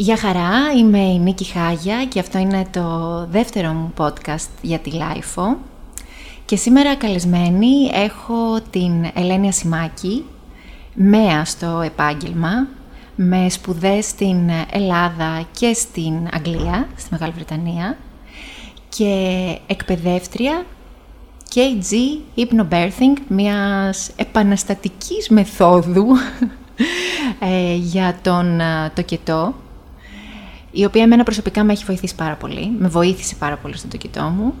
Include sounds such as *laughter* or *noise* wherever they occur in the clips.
Γεια χαρά, είμαι η Νίκη Χάγια και αυτό είναι το δεύτερο μου podcast για τη LifO. Και σήμερα καλεσμένη έχω την Ελένη Ασημάκη, μαία στο επάγγελμα, με σπουδές στην Ελλάδα και στην Αγγλία, στη Μεγάλη Βρετανία, και εκπαιδεύτρια KG Hypnobirthing, μιας επαναστατικής μεθόδου *laughs* ε, για τον ε, τοκετό, η οποία εμένα προσωπικά με έχει βοηθήσει πάρα πολύ, με βοήθησε πάρα πολύ στον τοκετό μου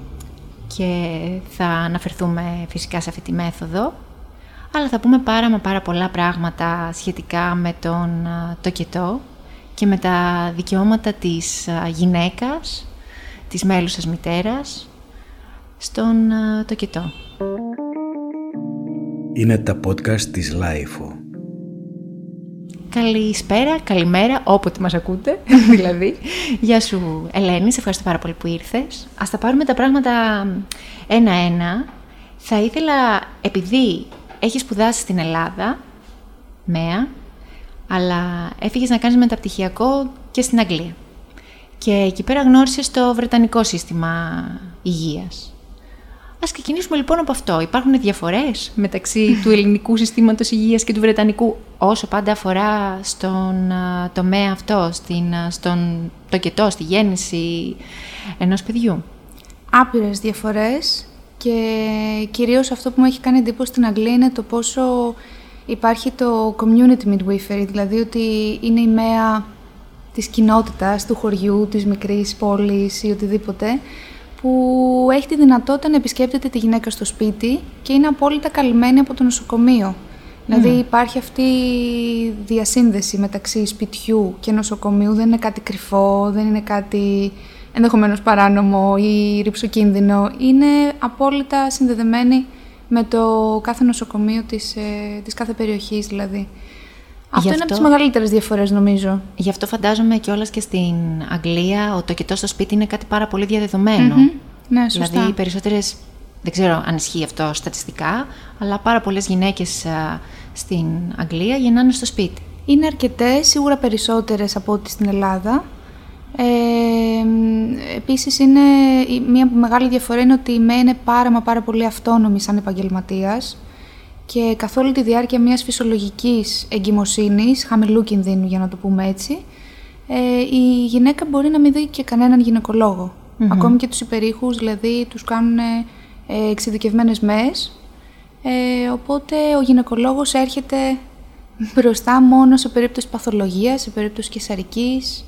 και θα αναφερθούμε φυσικά σε αυτή τη μέθοδο, αλλά θα πούμε πάρα μα πάρα πολλά πράγματα σχετικά με τον ε, τοκετό και με τα δικαιώματα της γυναίκας, της μέλουσας μητέρας, στον τοκετό. Είναι τα podcast της Lifeo. Καλησπέρα, καλημέρα, όποτε μας ακούτε, *laughs* δηλαδή. Γεια σου Ελένη, σε ευχαριστώ πάρα πολύ που ήρθες. Ας τα πάρουμε τα πράγματα ένα-ένα. Θα ήθελα, επειδή έχεις σπουδάσει στην Ελλάδα, ΜΕΑ, αλλά έφυγες να κάνεις μεταπτυχιακό και στην Αγγλία. Και εκεί πέρα γνώρισες το Βρετανικό σύστημα υγείας. Ας ξεκινήσουμε λοιπόν από αυτό. Υπάρχουν διαφορές μεταξύ του ελληνικού συστήματος υγείας και του βρετανικού όσο πάντα αφορά στον τομέα αυτό, στην, στον τοκετό, στη γέννηση ενός παιδιού. Άπειρες διαφορές και κυρίως αυτό που μου έχει κάνει εντύπωση στην Αγγλία είναι το πόσο υπάρχει το community midwifery, δηλαδή ότι είναι η μέα της κοινότητας, του χωριού, της μικρής πόλης ή οτιδήποτε, που έχει τη δυνατότητα να επισκέπτεται τη γυναίκα στο σπίτι και είναι απόλυτα καλυμμένη από το νοσοκομείο. Δηλαδή υπάρχει αυτή η διασύνδεση μεταξύ σπιτιού και νοσοκομείου, δεν είναι κάτι κρυφό, δεν είναι κάτι ενδεχομένως παράνομο ή ρηψοκίνδυνο. Είναι απόλυτα συνδεδεμένη με το κάθε νοσοκομείο της, ε, της κάθε περιοχής δηλαδή. Αυτό, είναι από τις μεγαλύτερες διαφορές, νομίζω. Γι' αυτό φαντάζομαι κιόλα και στην Αγγλία ο τοκετό στο σπίτι είναι κάτι πάρα πολύ Ναι, σωστά. Δηλαδή, οι περισσότερε. Δεν ξέρω αν ισχύει αυτό στατιστικά, αλλά πάρα πολλές γυναίκες στην Αγγλία γεννάνε στο σπίτι. Είναι αρκετές, σίγουρα περισσότερες από ό,τι στην Ελλάδα. Ε, επίσης είναι, μια μεγάλη διαφορά είναι ότι η ΜΕ είναι πάρα μα πάρα πολύ αυτόνομη σαν επαγγελματίας και καθ' όλη τη διάρκεια μιας φυσιολογικής εγκυμοσύνης, χαμηλού κινδύνου για να το πούμε έτσι, ε, η γυναίκα μπορεί να μην δει και κανέναν Ακόμη και τους υπερήχους, δηλαδή τους κάνουν ε, εξειδικευμένες ΜΕΣ, ε, οπότε ο γυναικολόγος έρχεται μπροστά μόνο σε περίπτωση παθολογίας, σε περίπτωση κεσαρικής.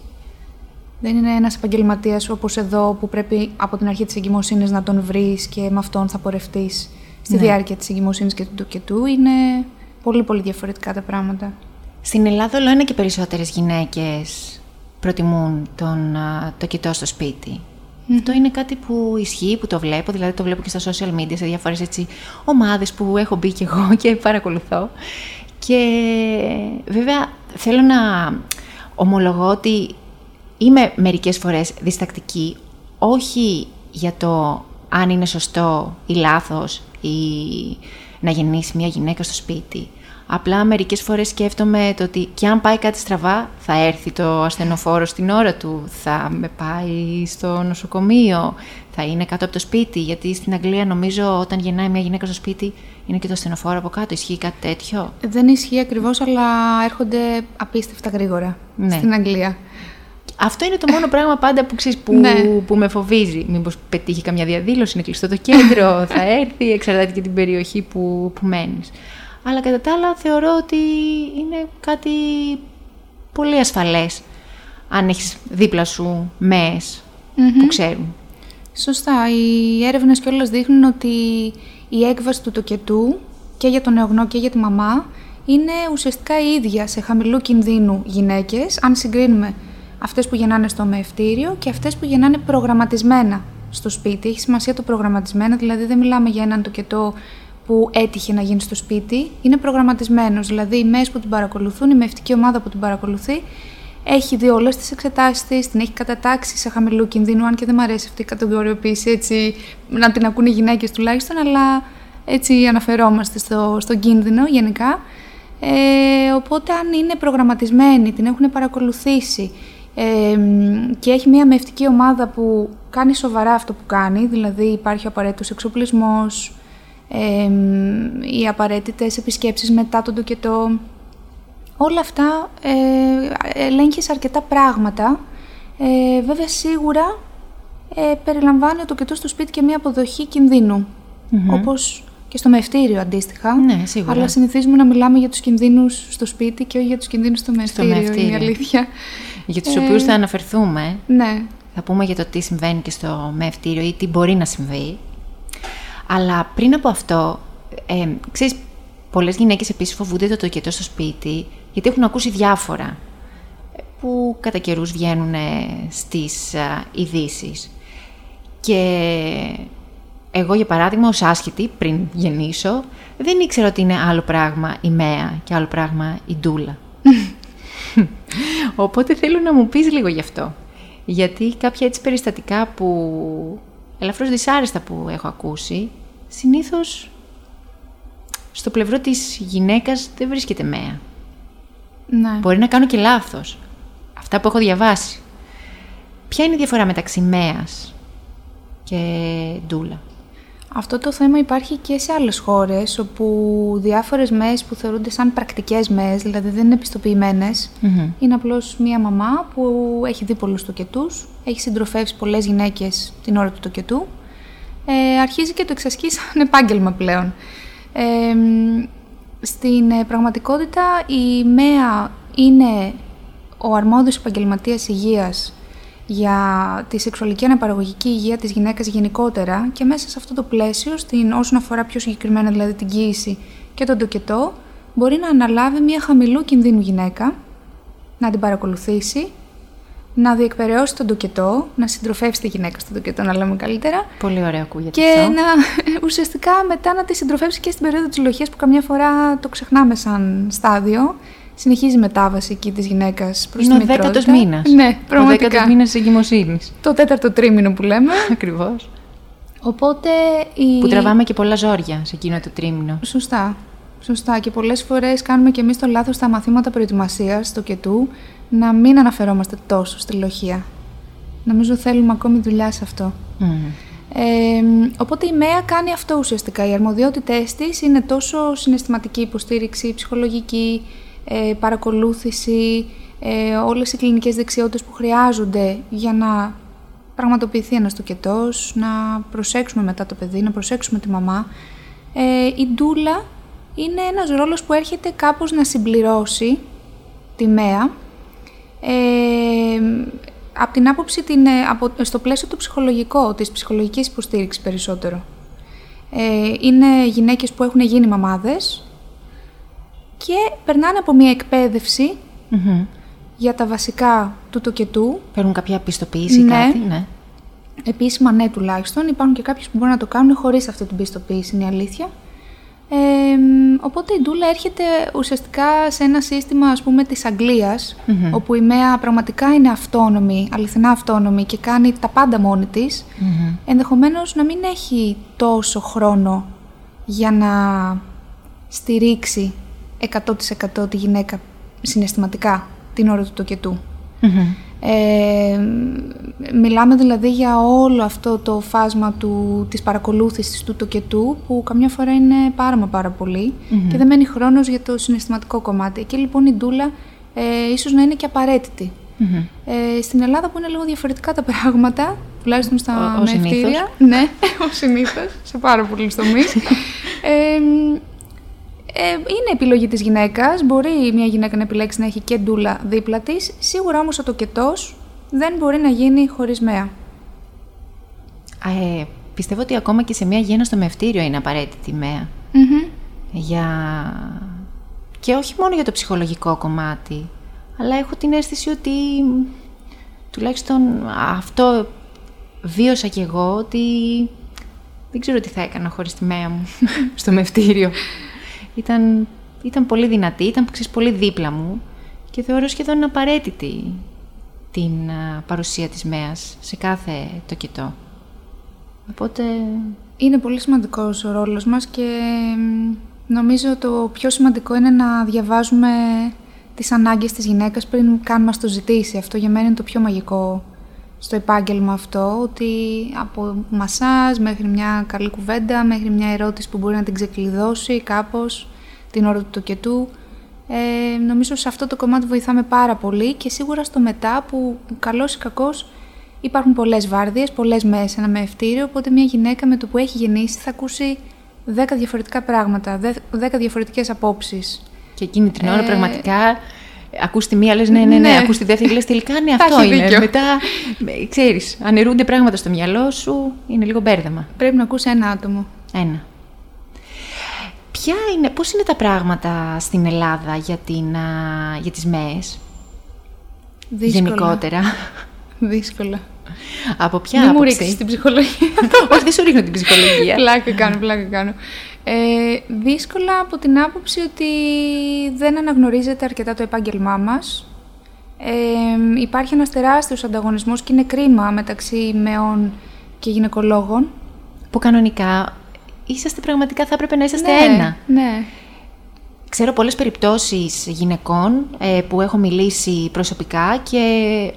Δεν είναι ένας επαγγελματίας όπως εδώ που πρέπει από την αρχή της εγκυμοσύνης να τον βρεις και με αυτόν θα πορευτείς στη ναι. διάρκεια της εγκυμοσύνης και του τοκετού είναι πολύ πολύ διαφορετικά τα πράγματα. Στην Ελλάδα όλο ένα και περισσότερες γυναίκες προτιμούν τον τοκετό στο σπίτι. Αυτό είναι κάτι που ισχύει, που το βλέπω, δηλαδή το βλέπω και στα social media, σε διάφορες έτσι ομάδες που έχω μπει και εγώ και παρακολουθώ. Και βέβαια θέλω να ομολογώ ότι είμαι μερικές φορές διστακτική, όχι για το αν είναι σωστό ή λάθος ή να γεννήσει μια γυναίκα στο σπίτι. Απλά μερικές φορές σκέφτομαι το ότι και αν πάει κάτι στραβά θα έρθει το ασθενοφόρο στην ώρα του, θα με πάει στο νοσοκομείο, θα είναι κάτω από το σπίτι, γιατί στην Αγγλία νομίζω όταν γεννάει μια γυναίκα στο σπίτι είναι και το ασθενοφόρο από κάτω. Ισχύει κάτι τέτοιο; Δεν ισχύει ακριβώς, αλλά έρχονται απίστευτα γρήγορα ναι. στην Αγγλία. Αυτό είναι το μόνο *laughs* πράγμα πάντα που, ξέρεις, που, ναι. που με φοβίζει. Μήπως πετύχει καμιά διαδήλωση, είναι κλειστό το κέντρο, *laughs* θα έρθει, εξαρτάται και την περιοχή που, που μένεις. Αλλά κατά τα άλλα θεωρώ ότι είναι κάτι πολύ ασφαλές αν έχεις δίπλα σου μεες που ξέρουν. Σωστά. Οι έρευνες κιόλας δείχνουν ότι η έκβαση του τοκετού και για τον νεογνώ και για τη μαμά είναι ουσιαστικά η ίδια σε χαμηλού κινδύνου γυναίκες, αν συγκρίνουμε αυτές που γεννάνε στο μεευτήριο και αυτές που γεννάνε προγραμματισμένα στο σπίτι. Έχει σημασία το προγραμματισμένα, δηλαδή δεν μιλάμε για έναν τοκετό που έτυχε να γίνει στο σπίτι. Είναι προγραμματισμένος, δηλαδή οι ΜΕΣ που την παρακολουθούν, η μευτική ομάδα που την παρακολουθεί, έχει δει όλες τις εξετάσεις της, την έχει κατατάξει σε χαμηλού κινδύνου, αν και δεν μου αρέσει αυτή η κατηγοριοποίηση, έτσι, να την ακούνε οι γυναίκες τουλάχιστον, αλλά έτσι αναφερόμαστε στο, στον κίνδυνο γενικά. Ε, οπότε αν είναι προγραμματισμένοι, την έχουν παρακολουθήσει Ε, και έχει μια μευτική ομάδα που κάνει σοβαρά αυτό που κάνει, δηλαδή υπάρχει ο απαραίτητος εξοπλισμός, ε, οι απαραίτητες επισκέψεις μετά τον τοκετό. Όλα αυτά ε, ελέγχεις αρκετά πράγματα. Ε, βέβαια σίγουρα ε, περιλαμβάνει το τοκετό στο σπίτι και μια αποδοχή όπως και στο μευτήριο αντίστοιχα. Ναι, σίγουρα. Αλλά συνηθίζουμε να μιλάμε για τους κινδύνους στο σπίτι και όχι για τους κινδύνους στο μευτήριο, στο μευτήριο. είναι η αλήθεια. Για τους ε, οποίους θα αναφερθούμε. Ναι. Θα πούμε για το τι συμβαίνει και στο μευτήριο ή τι μπορεί να συμβεί. Αλλά πριν από αυτό, ε, ξέρεις, πολλές γυναίκες επίσης φοβούνται το τοκετό στο σπίτι, γιατί έχουν ακούσει διάφορα που κατά καιρούς βγαίνουν στις ειδήσεις. Και εγώ, για παράδειγμα, ως άσχητη, πριν γεννήσω, δεν ήξερα ότι είναι άλλο πράγμα η ΜΕΑ και άλλο πράγμα η Ντούλα. *laughs* Οπότε θέλω να μου πεις λίγο γι' αυτό. Γιατί κάποια έτσι περιστατικά που ελαφρώς δυσάρεστα που έχω ακούσει, συνήθως στο πλευρό της γυναίκας δεν βρίσκεται ΜΕΑ. Ναι. Μπορεί να κάνω και λάθος. Αυτά που έχω διαβάσει. Ποια είναι η διαφορά μεταξύ ΜΕΑς και Ντούλα; Αυτό το θέμα υπάρχει και σε άλλες χώρες, όπου διάφορες ΜΕΕΣ που θεωρούνται σαν πρακτικές ΜΕΕΣ, δηλαδή δεν είναι επιστοποιημένες, είναι απλώς μία μαμά που έχει δει πολλούς τοκετούς, έχει συντροφεύσει πολλές γυναίκες την ώρα του τοκετού, ε, αρχίζει και το εξασκεί σαν επάγγελμα πλέον. Ε, στην ε, πραγματικότητα η ΜΕΑ είναι ο αρμόδιος επαγγελματίας υγείας για τη σεξουαλική αναπαραγωγική υγεία της γυναίκας γενικότερα και μέσα σε αυτό το πλαίσιο, στην, όσον αφορά πιο συγκεκριμένα δηλαδή την κοίηση και τον τοκετό, μπορεί να αναλάβει μια χαμηλού κινδύνου γυναίκα, να την παρακολουθήσει, να διεκπαιρεώσει τον τοκετό, να συντροφεύσει τη γυναίκα στον τοκετό, να λέμε καλύτερα. Πολύ ωραία ακούγεται Και αυτό. να *laughs* ουσιαστικά μετά να τη συντροφεύσει και στην περίοδο της λοχίας που καμιά φορά το ξεχνάμε σαν στάδιο συνεχίζει η μετάβαση εκεί της γυναίκας προς τη μητρότητα. Είναι ο δέκατος μήνας. Ναι, πραγματικά. Ο δέκατος μήνας της εγκυμοσύνη. Το τέταρτο τρίμηνο που λέμε. *laughs* Ακριβώς. Οπότε. Η... Που τραβάμε και πολλά ζόρια σε εκείνο το τρίμηνο. Σωστά. Σωστά. Και πολλές φορές κάνουμε και εμείς το λάθος στα μαθήματα προετοιμασίας στο κετού να μην αναφερόμαστε τόσο στη λοχεία. Νομίζω θέλουμε ακόμη δουλειά σε αυτό. Mm. Ε, οπότε η ΜΕΑ κάνει αυτό ουσιαστικά. Οι αρμοδιότητές της είναι τόσο συναισθηματική υποστήριξη, ψυχολογική, ε, παρακολούθηση, ε, όλες οι κλινικές δεξιότητες που χρειάζονται για να πραγματοποιηθεί ένας τοκετός, να προσέξουμε μετά το παιδί, να προσέξουμε τη μαμά. Ε, η ντούλα είναι ένας ρόλος που έρχεται κάπως να συμπληρώσει τη ΜΕΑ, ε, από την άποψη την, ε, από, στο πλαίσιο του ψυχολογικό, της ψυχολογικής υποστήριξης περισσότερο. Ε, είναι γυναίκες που έχουν γίνει μαμάδες, και περνάνε από μια εκπαιδευση για τα βασικά του τοκετού. Παίρνουν κάποια πιστοποίηση, ναι. κάτι, ναι. Επίσημα ναι τουλάχιστον. Υπάρχουν και κάποιοι που μπορούν να το κάνουν χωρίς αυτή την πιστοποίηση, είναι η αλήθεια. Ε, οπότε η ντούλα έρχεται ουσιαστικά σε ένα σύστημα ας πούμε της αγγλιας όπου η ΜΕΑ πραγματικά είναι αυτόνομη, αληθινά αυτόνομη και κάνει τα πάντα μόνη της, mm-hmm. ενδεχομένως να μην έχει τόσο χρόνο για να στηρίξει 100% τη γυναίκα συναισθηματικά την ώρα του τοκετου Ε, μιλάμε δηλαδή για όλο αυτό το φάσμα του, της παρακολούθησης του τοκετού που καμιά φορά είναι πάρα μα πάρα και δεν μένει χρόνος για το συναισθηματικό κομμάτι. Εκεί λοιπόν η ντούλα ε, ίσως να είναι και απαραίτητη. Ε, στην Ελλάδα που είναι λίγο διαφορετικά τα πράγματα, τουλάχιστον στα μευτήρια. Ναι, *laughs* ο συνήθως, σε πάρα πολλούς τομείς. *laughs* ε, ε, είναι επιλογή της γυναίκας. Μπορεί μια γυναίκα να επιλέξει να έχει και ντούλα δίπλα της. Σίγουρα όμως ο τοκετός δεν μπορεί να γίνει χωρίς μέα. Ε, πιστεύω ότι ακόμα και σε μια γέννα στο μευτήριο είναι απαραίτητη η μέα. Για... Και όχι μόνο για το ψυχολογικό κομμάτι, αλλά έχω την αίσθηση ότι τουλάχιστον αυτό βίωσα κι εγώ ότι δεν ξέρω τι θα έκανα χωρίς τη μέα μου *laughs* στο μευτήριο ήταν, ήταν πολύ δυνατή, ήταν ξέρεις, πολύ δίπλα μου και θεωρώ σχεδόν απαραίτητη την παρουσία της ΜΕΑΣ σε κάθε τοκετό. Οπότε... Είναι πολύ σημαντικός ο ρόλος μας και νομίζω το πιο σημαντικό είναι να διαβάζουμε τις ανάγκες της γυναίκας πριν καν μας το ζητήσει. Αυτό για μένα είναι το πιο μαγικό στο επάγγελμα αυτό, ότι από μασάζ μέχρι μια καλή κουβέντα, μέχρι μια ερώτηση που μπορεί να την ξεκλειδώσει κάπως την ώρα του τοκετού. Ε, νομίζω σε αυτό το κομμάτι βοηθάμε πάρα πολύ και σίγουρα στο μετά που καλός ή κακός υπάρχουν πολλές βάρδιες, πολλές μέρες ένα μεευτήριο, οπότε μια γυναίκα με το που έχει γεννήσει θα ακούσει 10 διαφορετικά πράγματα, 10 διαφορετικές απόψεις. Και εκείνη την ώρα ε... πραγματικά ακούς τη μία, λες ναι, ναι, ναι, ναι. ακούς τη δεύτερη, λες τελικά ναι, αυτό είναι. Δίκιο. Μετά, ξέρεις, ανερούνται πράγματα στο μυαλό σου, είναι λίγο μπέρδεμα. Πρέπει να ακούσει ένα άτομο. Ένα. Ποια είναι, πώς είναι τα πράγματα στην Ελλάδα για, την, για τις ΜΕΕΣ, Δύσκολα. γενικότερα. Δύσκολα. Από ποια Δεν μου ρίξεις την ψυχολογία. Όχι, δεν σου ρίχνω την ψυχολογία. πλάκα κάνω, πλάκα κάνω. Ε, δύσκολα από την άποψη ότι δεν αναγνωρίζεται αρκετά το επάγγελμά μας. Ε, υπάρχει ένας τεράστιος ανταγωνισμός και είναι κρίμα μεταξύ μεών και γυναικολόγων. Που κανονικά είσαστε πραγματικά, θα έπρεπε να είσαστε ναι, ένα. Ναι. Ξέρω πολλές περιπτώσεις γυναικών ε, που έχω μιλήσει προσωπικά και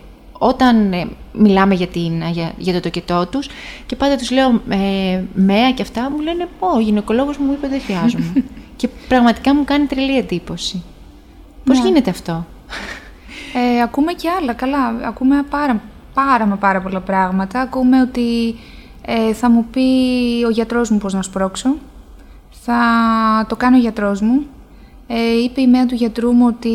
όταν ε, μιλάμε για, την, για, για το τοκετό τους και πάντα τους λέω ε, μέα και αυτά, μου λένε «Ω, ο γυναικολόγος μου είπε δεν χρειάζομαι». *laughs* και πραγματικά μου κάνει τρελή εντύπωση. Πώς ναι. γίνεται αυτό; Ε, ακούμε και άλλα, καλά. Ακούμε πάρα, πάρα, πάρα πολλά πράγματα. Ακούμε ότι ε, θα μου πει ο γιατρός μου πώς να σπρώξω. Θα το κάνει ο γιατρός μου. Ε, είπε η μέα του γιατρού μου ότι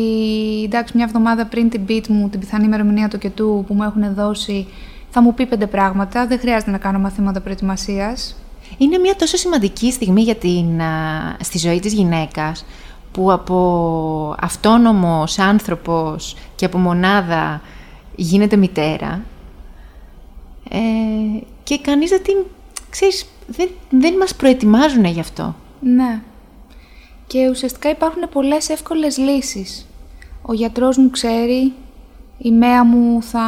εντάξει μια εβδομάδα πριν την beat μου, την πιθανή ημερομηνία του κετού που μου έχουν δώσει, θα μου πει πέντε πράγματα, δεν χρειάζεται να κάνω μαθήματα προετοιμασίας. Είναι μια τόσο σημαντική στιγμή για την, στη ζωή της γυναίκας που από αυτόνομος άνθρωπος και από μονάδα γίνεται μητέρα ε, και κανείς δεν την, ξέρεις, δεν, δεν μας προετοιμάζουν γι' αυτό. Ναι. Και ουσιαστικά υπάρχουν πολλές εύκολες λύσεις. Ο γιατρός μου ξέρει, η μέα μου θα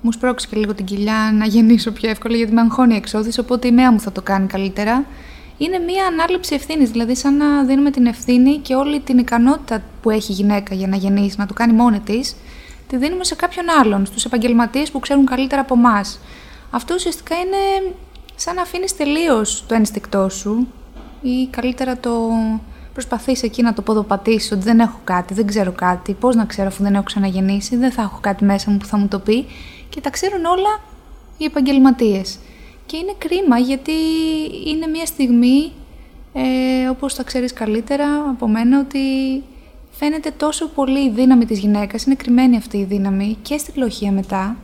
μου σπρώξει και λίγο την κοιλιά να γεννήσω πιο εύκολα γιατί με αγχώνει εξώθηση, οπότε η μέα μου θα το κάνει καλύτερα. Είναι μία ανάληψη ευθύνης, δηλαδή σαν να δίνουμε την ευθύνη και όλη την ικανότητα που έχει η γυναίκα για να γεννήσει, να το κάνει μόνη της, τη δίνουμε σε κάποιον άλλον, στους επαγγελματίες που ξέρουν καλύτερα από εμάς. Αυτό ουσιαστικά είναι σαν να αφήνεις τελείως το ένστικτό σου ή καλύτερα το προσπαθείς εκεί να το ποδοπατήσεις ότι δεν έχω κάτι, δεν ξέρω κάτι, πώς να ξέρω αφού δεν έχω ξαναγεννήσει, δεν θα έχω κάτι μέσα μου που θα μου το πει και τα ξέρουν όλα οι επαγγελματίες. Και είναι κρίμα γιατί είναι μια στιγμή, ε, όπως θα ξέρεις καλύτερα από μένα, ότι φαίνεται τόσο πολύ η δύναμη της γυναίκας, είναι κρυμμένη αυτή η δύναμη και στη λοχεία μετά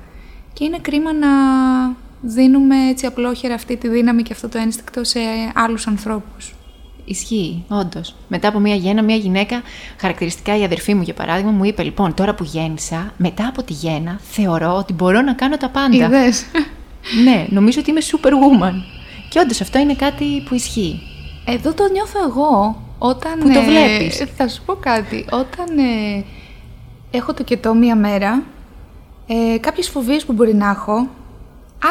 και είναι κρίμα να δίνουμε έτσι απλόχερα αυτή τη δύναμη και αυτό το ένστικτο σε άλλους ανθρώπους. Ισχύει, όντως. Μετά από μία γέννα, μία γυναίκα, χαρακτηριστικά η αδερφή μου για παράδειγμα, μου είπε: Λοιπόν, τώρα που γέννησα, μετά από τη γέννα, θεωρώ ότι μπορώ να κάνω τα πάντα. Είδες. *laughs* ναι, νομίζω ότι είμαι superwoman. Και όντως αυτό είναι κάτι που ισχύει. Εδώ το νιώθω εγώ. Όταν, που το βλέπεις. θα σου πω κάτι. Όταν ε, έχω το κετό μία μέρα, ε, κάποιες φοβίες που μπορεί να έχω,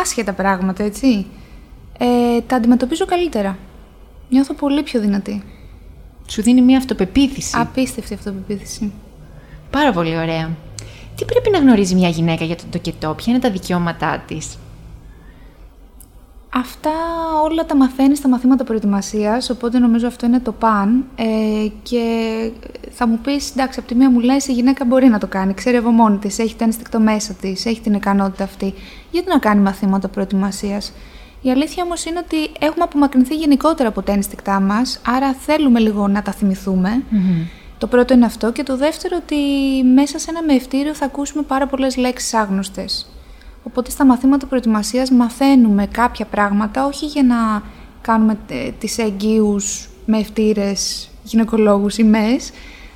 άσχετα πράγματα, έτσι, ε, τα αντιμετωπίζω καλύτερα. Νιώθω πολύ πιο δυνατή. Σου δίνει μια αυτοπεποίθηση. Απίστευτη αυτοπεποίθηση. Πάρα πολύ ωραία. Τι πρέπει να γνωρίζει μια γυναίκα για τον τοκετό, ποια είναι τα δικαιώματά της; Αυτά όλα τα μαθαίνεις στα μαθήματα προετοιμασίας, οπότε νομίζω αυτό είναι το παν. Ε, και θα μου πεις, εντάξει, από τη μία μου λες: η γυναίκα μπορεί να το κάνει, ξέρει από μόνη της, έχει το ένστικτο μέσα της, έχει την ικανότητα αυτή. Γιατί να κάνει μαθήματα προετοιμασίας; Η αλήθεια όμως είναι ότι έχουμε απομακρυνθεί γενικότερα από τα ένστικτά μας, άρα θέλουμε λίγο να τα θυμηθουμε Το πρώτο είναι αυτό. Και το δεύτερο, ότι μέσα σε ένα μεευτήριο θα ακούσουμε πάρα πολλές λέξεις άγνωστες. Οπότε στα μαθήματα προετοιμασίας μαθαίνουμε κάποια πράγματα, όχι για να κάνουμε ε, τις εγγύους μευτήρες, γυναικολόγους ή μες.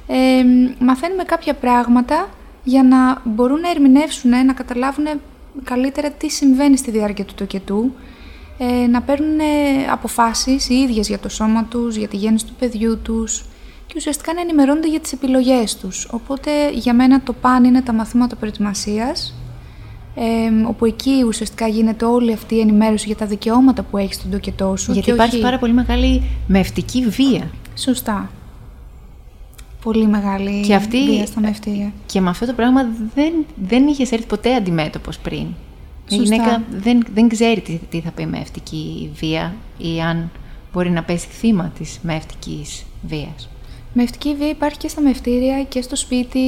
Ε, μαθαίνουμε κάποια πράγματα για να μπορούν να ερμηνεύσουν, να καταλάβουν καλύτερα τι συμβαίνει στη διάρκεια του τοκετού, ε, να παίρνουν ε, αποφάσεις οι ίδιες για το σώμα τους, για τη γέννηση του παιδιού τους και ουσιαστικά να ενημερώνονται για τις επιλογές τους. Οπότε για μένα το παν είναι τα μαθήματα προετοιμασίας, ε, όπου εκεί ουσιαστικά γίνεται όλη αυτή η ενημέρωση για τα δικαιώματα που έχεις στον τοκετό σου. Γιατί υπάρχει πάρα πολύ μεγάλη μευτική βία. Σωστά. πολύ μεγάλη Και αυτή- βία στα μευτήρια. Και με αυτό το πράγμα δεν, δεν είχες έρθει ποτέ αντιμέτωπος πριν. Η Σωστά. γυναίκα δεν, δεν ξέρει τι, τι θα πει μευτική βία ή αν μπορεί να πέσει θύμα της μευτικής βίας. Μευτική βία υπάρχει και στα μευτήρια και στο σπίτι,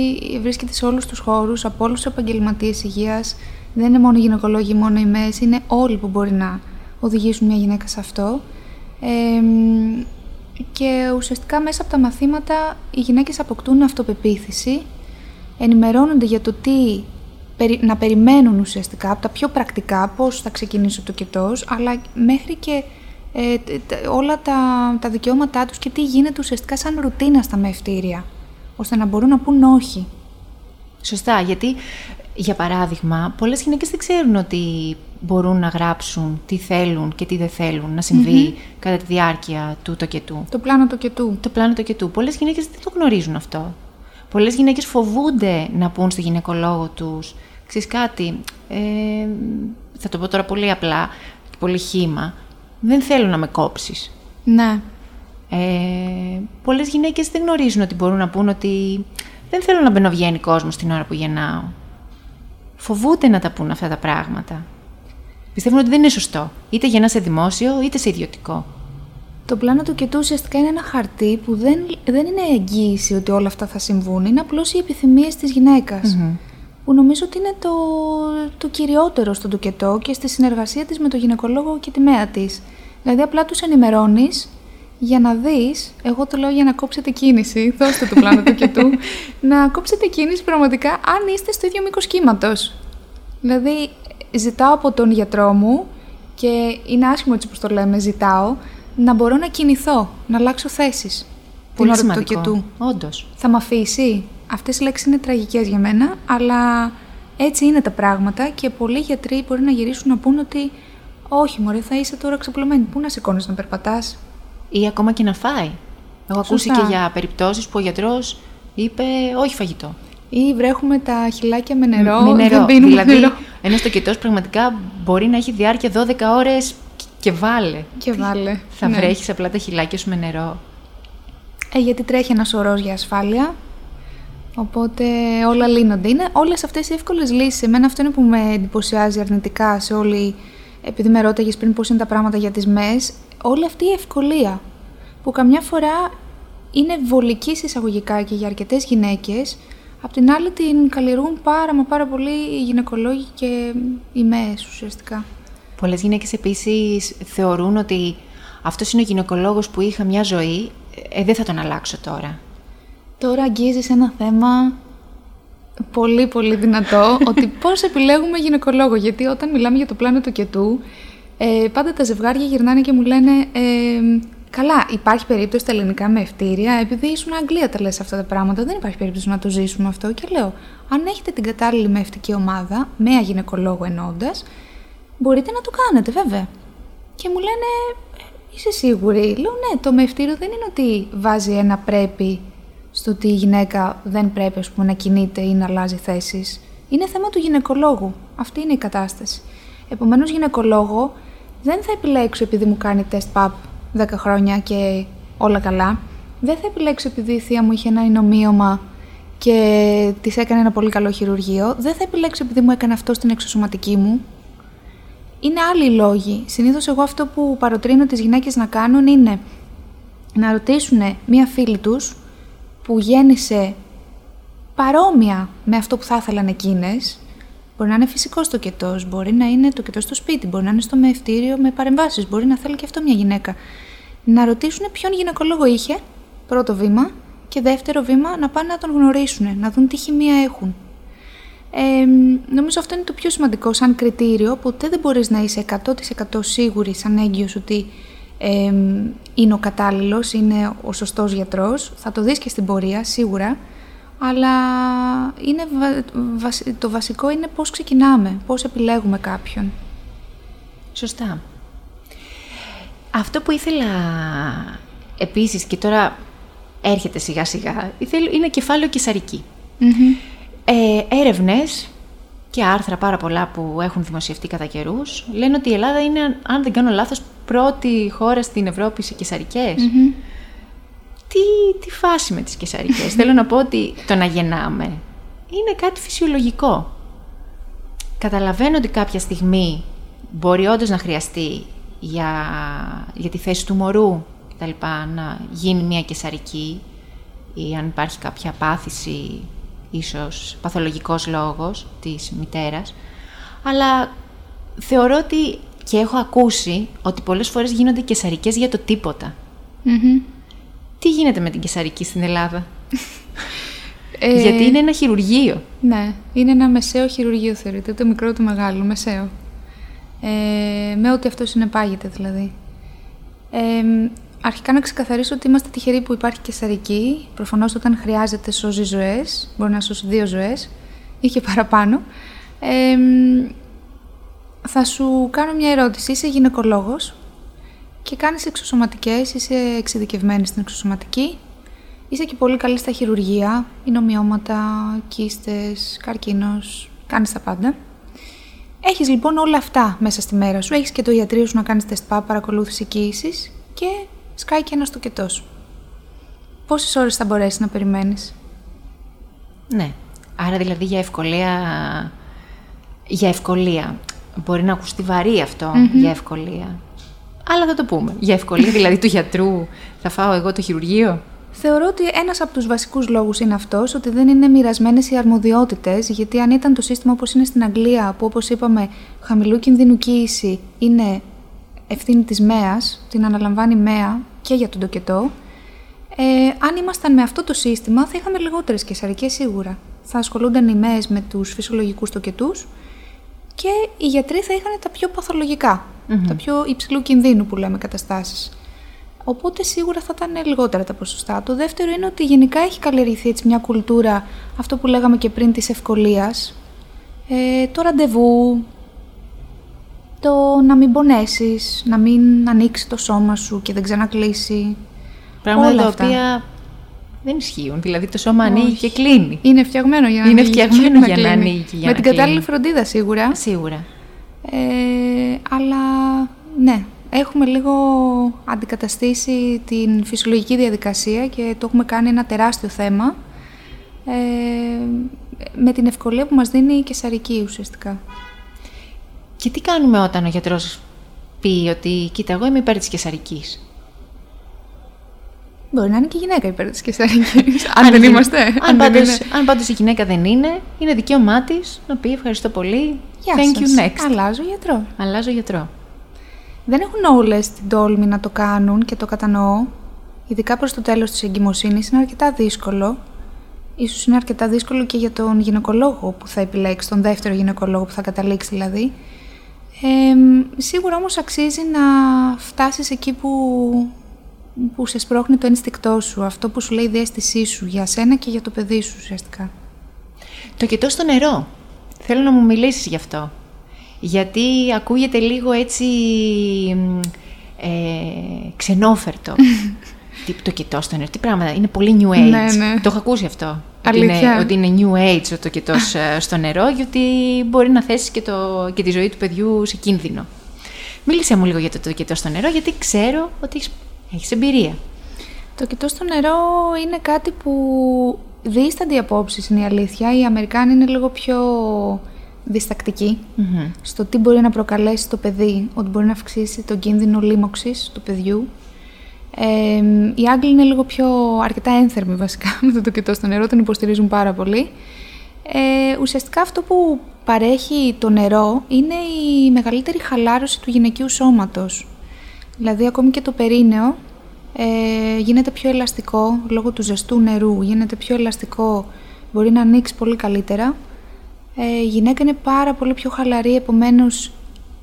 βρίσκεται σε όλους τους χώρους, από όλους τους επαγγελματίες υγείας. Δεν είναι μόνο οι γυναικολόγοι, μόνο οι ΜΕΣ, είναι όλοι που μπορεί να οδηγήσουν μια γυναίκα σε αυτό. Ε, μ, και ουσιαστικά μέσα από τα μαθήματα οι γυναίκες αποκτούν αυτοπεποίθηση, ενημερώνονται για το τι περι- να περιμένουν ουσιαστικά, από τα πιο πρακτικά, πώς θα ξεκινήσει ο τοκετός, αλλά μέχρι και ε, τ- τ- όλα τα, τα δικαιώματά τους και τι γίνεται ουσιαστικά σαν ρουτίνα στα μευτήρια, ώστε να μπορούν να πούν όχι. Σωστά, γιατί για παράδειγμα, πολλές γυναίκες δεν ξέρουν ότι μπορούν να γράψουν τι θέλουν και τι δεν θέλουν να συμβει κατά τη διάρκεια του τοκετού. Το πλάνο τοκετού. Το πλάνο τοκετού. Πολλές γυναίκες δεν το γνωρίζουν αυτό. Πολλές γυναίκες φοβούνται να πούν στο γυναικολόγο τους «Ξέρεις κάτι, ε, θα το πω τώρα πολύ απλά και πολύ χήμα, δεν θέλω να με κόψεις». Ναι. Ε, πολλές γυναίκες δεν γνωρίζουν ότι μπορούν να πούν ότι δεν θέλω να μπαινοβγαίνει κόσμος την ώρα που γεννάω. Φοβούνται να τα πούν αυτά τα πράγματα. Πιστεύουν ότι δεν είναι σωστό. Είτε γεννάς σε δημόσιο, είτε σε ιδιωτικό. Το πλάνο τοκετού ουσιαστικά είναι ένα χαρτί που δεν, δεν είναι εγγύηση ότι όλα αυτά θα συμβούν. Είναι απλώς οι επιθυμίες της γυναικας Που νομίζω ότι είναι το, το κυριότερο στον τοκετό και στη συνεργασία της με τον γυναικολόγο και τη μέα της. Δηλαδή απλά τους ενημερώνεις για να δεις, εγώ το λέω για να κόψετε κίνηση, *laughs* δώστε το πλάνο τοκετού, *laughs* να κόψετε κίνηση πραγματικά αν είστε στο ίδιο μήκος κύματος. Δηλαδή, ζητάω από τον γιατρό μου και είναι άσχημο έτσι που το λέμε, ζητάω, να μπορώ να κινηθώ, να αλλάξω θέσεις. Πολύ την ώρα του σημαντικό. τοκετού. Όντως. Θα με αφήσει. Αυτές οι λέξεις είναι τραγικές για μένα, αλλά έτσι είναι τα πράγματα και πολλοί γιατροί μπορεί να γυρίσουν να πούν ότι όχι μωρέ θα είσαι τώρα ξεπλωμένη, πού να σηκώνεις να περπατάς; Ή ακόμα και να φάει. Έχω ακούσει Σωστά. και για περιπτώσεις που ο γιατρός είπε όχι φαγητό. Ή βρέχουμε τα χυλάκια με νερό, με νερό. δεν πίνουμε δηλαδή, νερό. ένας τοκετός πραγματικά μπορεί να έχει διάρκεια 12 ώρες και βάλε. Και βάλε. Θα Ναι. βρέχεις απλά τα χυλάκια σου με νερό. Ε, γιατί τρέχει ένας ορός για ασφάλεια. Οπότε όλα λύνονται. Είναι όλες αυτές οι εύκολες λύσεις. Εμένα αυτό είναι που με εντυπωσιάζει αρνητικά σε όλη... Επειδή με ρώταγες πριν πώς είναι τα πράγματα για τις ΜΕΣ, όλη αυτή η ευκολία που καμιά φορά είναι βολική εισαγωγικά και για αρκετές γυναίκες, απ' την άλλη την καλλιεργούν πάρα μα πάρα πολύ οι γυναικολόγοι και οι ΜΕΣ ουσιαστικά. Πολλές γυναίκες επίσης θεωρούν ότι αυτός είναι ο γυναικολόγος που είχα μια ζωή, ε, δεν θα τον αλλάξω τώρα. Τώρα αγγίζεις ένα θέμα πολύ πολύ δυνατό *laughs* ότι πώς επιλέγουμε γυναικολόγο. Γιατί όταν μιλάμε για το πλάνο του κετού, ε, πάντα τα ζευγάρια γυρνάνε και μου λένε ε, Καλά, υπάρχει περίπτωση τα ελληνικά με ευτήρια, επειδή ήσουν Αγγλία τα λες αυτά τα πράγματα, δεν υπάρχει περίπτωση να το ζήσουμε αυτό. Και λέω, αν έχετε την κατάλληλη μευτική ομάδα, με γυναικολόγο εννοώντα, μπορείτε να το κάνετε βέβαια. Και μου λένε, «Ε, είσαι σίγουρη; Λέω, ναι, το μευτήριο δεν είναι ότι βάζει ένα πρέπει στο ότι η γυναίκα δεν πρέπει ας πούμε, να κινείται ή να αλλάζει θέσεις. Είναι θέμα του γυναικολόγου. Αυτή είναι η κατάσταση. Επομένως, γυναικολόγο δεν θα επιλέξω επειδή μου κάνει τεστ παπ 10 χρόνια και όλα καλά. Δεν θα επιλέξω επειδή η θεία μου είχε ένα εινομίωμα και της έκανε ένα πολύ καλό χειρουργείο. Δεν θα επιλέξω επειδή μου έκανε αυτό στην εξωσωματική μου. Είναι άλλοι οι λόγοι. Συνήθως εγώ αυτό που παροτρύνω τις γυναίκες να κάνουν είναι να ρωτήσουν μία φίλη τους που γέννησε παρόμοια με αυτό που θα ήθελαν εκείνες. Μπορεί να είναι φυσικός το κετός, μπορεί να είναι το κετός στο σπίτι, μπορεί να είναι στο μευτήριο με παρεμβάσεις, μπορεί να θέλει και αυτό μια γυναίκα. Να ρωτήσουν ποιον γυναικολόγο είχε, πρώτο βήμα, και δεύτερο βήμα να πάνε να τον γνωρίσουν, να δουν τι χημεία έχουν. Ε, νομίζω αυτό είναι το πιο σημαντικό σαν κριτήριο. Ποτέ δεν μπορείς να είσαι 100% σίγουρη σαν έγκυος ότι ε, είναι ο κατάλληλος, είναι ο σωστός γιατρός. Θα το δεις και στην πορεία, σίγουρα. Αλλά είναι, βα- βασι- το βασικό είναι πώς ξεκινάμε, πώς επιλέγουμε κάποιον. Σωστά. Αυτό που ήθελα επίσης και τώρα έρχεται σιγά σιγά, ήθελ- είναι κεφάλαιο κεσαρική. Ε, έρευνες και άρθρα πάρα πολλά που έχουν δημοσιευτεί κατά καιρούς λένε ότι η Ελλάδα είναι, αν δεν κάνω λάθος, πρώτη χώρα στην Ευρώπη σε κεσαρικές. τι, τι φάση με τις κεσαρικές; *laughs* Θέλω να πω ότι το να γεννάμε είναι κάτι φυσιολογικό. Καταλαβαίνω ότι κάποια στιγμή μπορεί όντως να χρειαστεί για, για τη θέση του μωρού κτλ. να γίνει μια κεσαρική ή αν υπάρχει κάποια πάθηση, ίσως παθολογικός λόγος της μητέρας. Αλλά θεωρώ ότι και έχω ακούσει ότι πολλές φορές γίνονται κεσαρικές για το τίποτα. Τι γίνεται με την κεσαρική στην Ελλάδα; Ε, Γιατί είναι ένα χειρουργείο. Ναι, είναι ένα μεσαίο χειρουργείο θεωρείται, το μικρό το μεγάλο, μεσαίο. Ε, με ό,τι αυτό συνεπάγεται δηλαδή. Ε, αρχικά να ξεκαθαρίσω ότι είμαστε τυχεροί που υπάρχει κεσαρική. Προφανώς όταν χρειάζεται σώζει ζωές, μπορεί να σώσει δύο ζωές ή και παραπάνω. Ε, θα σου κάνω μια ερώτηση. Είσαι γυναικολόγος και κάνεις εξωσωματικές, είσαι εξειδικευμένη στην εξωσωματική. Είσαι και πολύ καλή στα χειρουργία, νομιώματα, κίστες, καρκίνος, κάνεις τα πάντα. Έχεις λοιπόν όλα αυτά μέσα στη μέρα σου. Έχεις και το ιατρείο σου να κάνεις τεστπά, παρακολούθηση κοίησης και σκάει και ένα τοκετό σου. Πόσες ώρες θα μπορέσεις να περιμένεις; Ναι. Άρα δηλαδή για ευκολία... Για ευκολία. Μπορεί να ακουστεί βαρύ για ευκολία. Αλλά θα το πούμε. Για ευκολία *laughs* δηλαδή του γιατρού θα φάω εγώ το χειρουργείο; Θεωρώ ότι ένας από τους βασικούς λόγους είναι αυτός, ότι δεν είναι μοιρασμένες οι αρμοδιότητες, γιατί αν ήταν το σύστημα όπως είναι στην Αγγλία, που όπως είπαμε χαμηλού κινδύνου κοίηση είναι ευθύνη της ΜΕΑΣ, την αναλαμβάνει ΜΕΑ και για τον τοκετό, ε, αν ήμασταν με αυτό το σύστημα θα είχαμε λιγότερες κεσαρικές σίγουρα. Θα ασχολούνταν οι ΜΕΕΣ με τους φυσιολογικούς τοκετούς και οι γιατροί θα είχαν τα πιο παθολογικα τα πιο υψηλού κινδύνου που λέμε καταστάσεις. Οπότε σίγουρα θα ήταν λιγότερα τα ποσοστά. Το δεύτερο είναι ότι γενικά έχει καλλιεργηθεί έτσι μια κουλτούρα, αυτό που λέγαμε και πριν της ευκολίας, ε, το ραντεβού, το να μην πονέσεις, να μην ανοίξει το σώμα σου και δεν ξανακλείσει. Πράγματα τα οποία δεν ισχύουν. Δηλαδή το σώμα ανοίγει και κλείνει. Είναι φτιαγμένο για να Είναι ανοίγει. φτιαγμένο για να, ανοίγει. Για Με την κατάλληλη φροντίδα σίγουρα. Σίγουρα. Ε, αλλά ναι, έχουμε λίγο αντικαταστήσει την φυσιολογική διαδικασία και το έχουμε κάνει ένα τεράστιο θέμα ε, με την ευκολία που μας δίνει η κεσαρική ουσιαστικά. Και τι κάνουμε όταν ο γιατρός πει ότι «Κοίτα, εγώ είμαι υπέρ της κεσαρικής». Μπορεί να είναι και η γυναίκα υπέρ της κεσαρικής, *laughs* αν, δεν είμαστε. Αν, πάντως, αν πάντως η γυναίκα δεν είναι, είναι δικαίωμά της να πει «Ευχαριστώ πολύ, Γεια thank σας. you next». Αλλάζω γιατρό. Αλλάζω γιατρό. Δεν έχουν όλες την τόλμη να το κάνουν και το κατανοώ. Ειδικά προς το τέλος της εγκυμοσύνης είναι αρκετά δύσκολο. Ίσως είναι αρκετά δύσκολο και για τον γυναικολόγο που θα επιλέξει, τον δεύτερο γυναικολόγο που θα καταλήξει δηλαδή. Ε, σίγουρα όμως αξίζει να φτάσεις εκεί που, που σε σπρώχνει το ένστικτό σου, αυτό που σου λέει η διέστησή σου για σένα και για το παιδί σου ουσιαστικά. Το κοιτώ στο νερό. Θέλω να μου μιλήσεις γι' αυτό γιατί ακούγεται λίγο έτσι ε, ξενόφερτο. *laughs* τι, το κοιτώ στο νερό, τι πράγματα, είναι πολύ new age. Ναι, ναι. Το έχω ακούσει αυτό. Ότι είναι, ότι είναι new age το κοιτώ στο νερό, γιατί μπορεί να θέσει και, το, και τη ζωή του παιδιού σε κίνδυνο. Μίλησε μου λίγο για το, το κοιτώ στο νερό, γιατί ξέρω ότι έχεις, έχεις εμπειρία. Το κοιτώ στο νερό είναι κάτι που δίστανται οι απόψεις, είναι η αλήθεια. Οι Αμερικάνοι είναι λίγο πιο διστακτικη στο τι μπορεί να προκαλέσει το παιδί, ότι μπορεί να αυξήσει τον κίνδυνο λίμωξης του παιδιού. Ε, οι Άγγλοι είναι λίγο πιο αρκετά ένθερμοι βασικά *laughs* με το τοκετό στο νερό, τον υποστηρίζουν πάρα πολύ. Ε, ουσιαστικά αυτό που παρέχει το νερό είναι η μεγαλύτερη χαλάρωση του γυναικείου σώματος. Δηλαδή ακόμη και το περίνεο ε, γίνεται πιο ελαστικό λόγω του ζεστού νερού, γίνεται πιο ελαστικό, μπορεί να ανοίξει πολύ καλύτερα ε, η γυναίκα είναι πάρα πολύ πιο χαλαρή, επομένως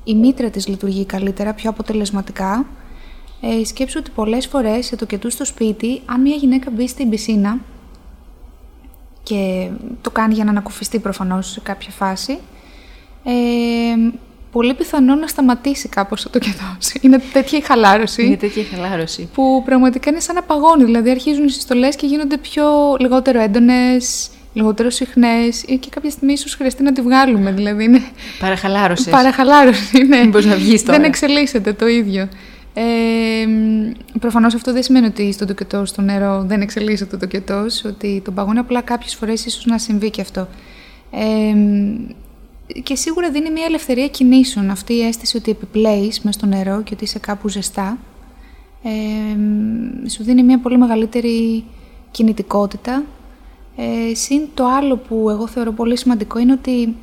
η μήτρα της λειτουργεί καλύτερα, πιο αποτελεσματικά. Ε, σκέψου ότι πολλές φορές σε το κετού στο σπίτι, αν μια γυναίκα μπει στην πισίνα και το κάνει για να ανακουφιστεί προφανώς σε κάποια φάση, ε, πολύ πιθανό να σταματήσει κάπως το κετό. Είναι τέτοια η χαλάρωση. Είναι τέτοια η χαλάρωση. Που πραγματικά είναι σαν να παγώνει. Δηλαδή αρχίζουν οι συστολές και γίνονται πιο λιγότερο έντονες, λιγότερο συχνές ή και κάποια στιγμή ίσως χρειαστεί να τη βγάλουμε. Δηλαδή είναι... Παραχαλάρωση. Παραχαλάρωση, ναι. Μπορεί να βγεις τώρα. Δεν εξελίσσεται το ίδιο. Ε, προφανώς αυτό δεν σημαίνει ότι στο τοκετό στο νερό δεν εξελίσσεται το τοκετός, ότι τον παγώνει απλά κάποιες φορές ίσως να συμβεί και αυτό. Ε, και σίγουρα δίνει μια ελευθερία κινήσεων αυτή η αίσθηση ότι επιπλέεις μες στο νερό και ότι είσαι κάπου ζεστά. Ε, σου δίνει μια πολύ μεγαλύτερη κινητικότητα. Ε, συν το άλλο που εγώ θεωρώ πολύ σημαντικό είναι ότι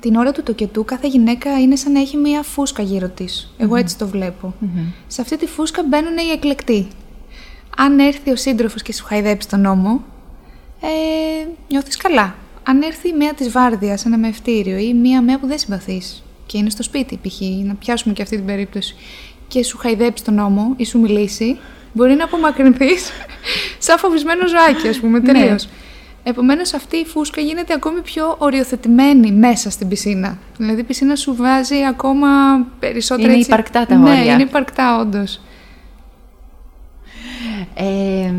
την ώρα του τοκετού κάθε γυναίκα είναι σαν να έχει μια φούσκα γύρω της. Εγώ έτσι το βλέπω. Σε αυτή τη φούσκα μπαίνουν οι εκλεκτοί. Αν έρθει ο σύντροφος και σου χαϊδέψει τον νόμο, ε, νιώθεις καλά. Αν έρθει η μία της βάρδιας, ένα μευτήριο ή μία μία που δεν συμπαθείς και είναι στο σπίτι, π.χ. να πιάσουμε και αυτή την περίπτωση, και σου χαϊδέψει τον νόμο ή σου μιλήσει, μπορεί να απομακρυνθείς *laughs* σαν φοβισμένο ζωάκι, ας πούμε, τελείως. Ναι. Επομένως, αυτή η φούσκα γίνεται ακόμη πιο οριοθετημένη μέσα στην πισίνα. Δηλαδή, η πισίνα σου βάζει ακόμα περισσότερα. Είναι υπαρκτά τα όρια. Ναι, είναι υπαρκτά, όντως. Ε,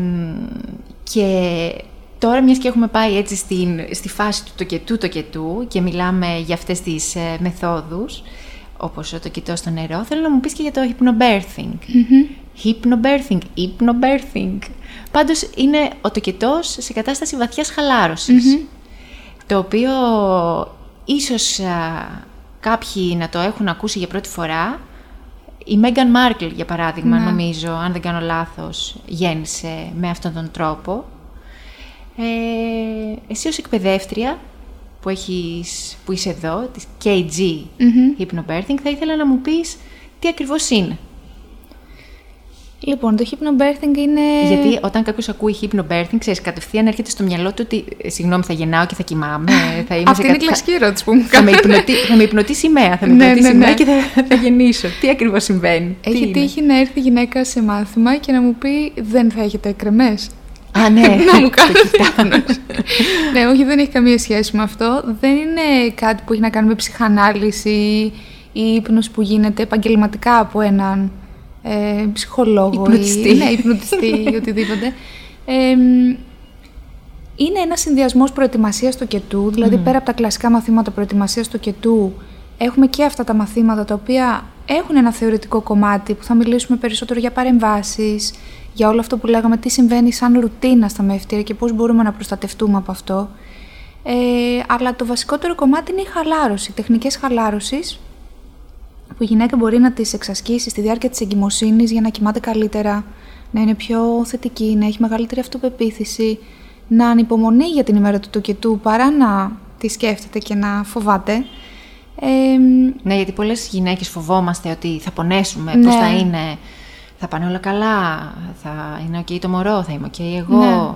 και τώρα, μιας και έχουμε πάει έτσι στην, στη φάση του τοκετού τοκετού και μιλάμε για αυτές τις ε, μεθόδους, όπως το κοιτώ στο νερό, θέλω να μου πεις και για το hypnobirthing. Mm-hmm. Hypnobirthing, hypnobirthing. Πάντως είναι ο τοκετός σε κατάσταση βαθιάς Το οποίο ίσως κάποιοι να το έχουν ακούσει για πρώτη φορά. Η Μέγαν Μάρκλ, για παράδειγμα, ναι. νομίζω, αν δεν κάνω λάθος, γέννησε με αυτόν τον τρόπο. Ε, εσύ ως εκπαιδεύτρια που, έχεις, που είσαι εδώ, της KG mm Hypnobirthing, θα ήθελα να μου πεις τι ακριβώς είναι. Λοιπόν, το hypnobirthing είναι. Γιατί όταν κάποιος ακούει hypnobirthing, ξέρεις, κατευθείαν έρχεται στο μυαλό του ότι. Ε, συγγνώμη, θα γεννάω και θα κοιμάμαι. *laughs* Θα είμαι Αυτή είναι η κλασική ερώτηση που μου Θα με, υπνοτεί, θα με υπνοτήσει σημαία. Θα με *laughs* ναι, υπνοτήσει ναι, ναι. και θα, θα γεννήσω. *laughs* Τι ακριβώς συμβαίνει; Έχει τύχει να έρθει γυναίκα σε μάθημα και να μου πει Δεν θα έχετε κρεμέ. Α, ναι. να μου κάνεις Ναι, όχι, δεν έχει καμία σχέση με αυτό. Δεν είναι κάτι που έχει να κάνει με ψυχανάλυση ή ύπνος που γίνεται επαγγελματικά από έναν ε, ψυχολόγος υπνοτιστή. ή ναι, υπνοτιστή ή *laughs* οτιδήποτε. Ε, είναι ένας συνδυασμός προετοιμασίας του κετού, δηλαδή πέρα από τα κλασικά μαθήματα προετοιμασίας του κετού, έχουμε και αυτά τα μαθήματα τα οποία έχουν ένα θεωρητικό κομμάτι που θα μιλήσουμε περισσότερο για παρεμβάσεις, για όλο αυτό που λέγαμε, τι συμβαίνει σαν ρουτίνα στα μευτήρια και πώς μπορούμε να προστατευτούμε από αυτό. Ε, αλλά το βασικότερο κομμάτι είναι η χαλάρωση, τεχνικές χαλάρωσης που η γυναίκα μπορεί να τις εξασκήσει στη διάρκεια της εγκυμοσύνης για να κοιμάται καλύτερα, να είναι πιο θετική, να έχει μεγαλύτερη αυτοπεποίθηση, να ανυπομονεί για την ημέρα του τοκετού παρά να τη σκέφτεται και να φοβάται. Ε, ναι, γιατί πολλές γυναίκες φοβόμαστε ότι θα πονέσουμε, ναι. πώς θα είναι, θα πάνε όλα καλά, θα είναι ok το μωρό, θα είμαι ok εγώ. Ναι.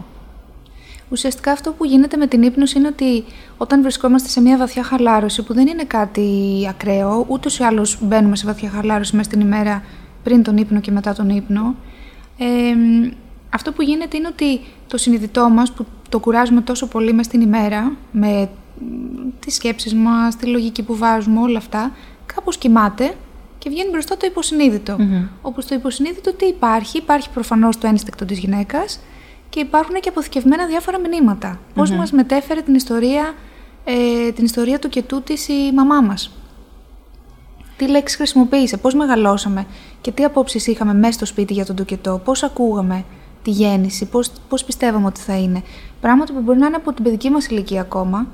Ουσιαστικά αυτό που γίνεται με την ύπνωση είναι ότι όταν βρισκόμαστε σε μια βαθιά χαλάρωση, που δεν είναι κάτι ακραίο, ούτως ή άλλως μπαίνουμε σε βαθιά χαλάρωση μέσα στην ημέρα πριν τον ύπνο και μετά τον ύπνο, ε, αυτό που γίνεται είναι ότι το συνειδητό μας που το κουράζουμε τόσο πολύ μέσα στην ημέρα, με τις σκέψεις μας, τη λογική που βάζουμε, όλα αυτά, κάπως κοιμάται και βγαίνει μπροστά το υποσυνείδητο. Mm-hmm. Όπου στο υποσυνείδητο τι υπάρχει, υπάρχει προφανώς το ένστικτο της γυναίκας, και υπάρχουν και αποθηκευμένα διάφορα μηνύματα. Mm-hmm. Πώς μας μετέφερε την ιστορία, ε, την ιστορία του κετού της η μαμά μας; Τι λέξεις χρησιμοποίησε, πώς μεγαλώσαμε και τι απόψεις είχαμε μέσα στο σπίτι για τον τοκετό, πώς ακούγαμε τη γέννηση, πώς, πώς πιστεύαμε ότι θα είναι; Πράγματα που μπορεί να είναι από την παιδική μας ηλικία ακόμα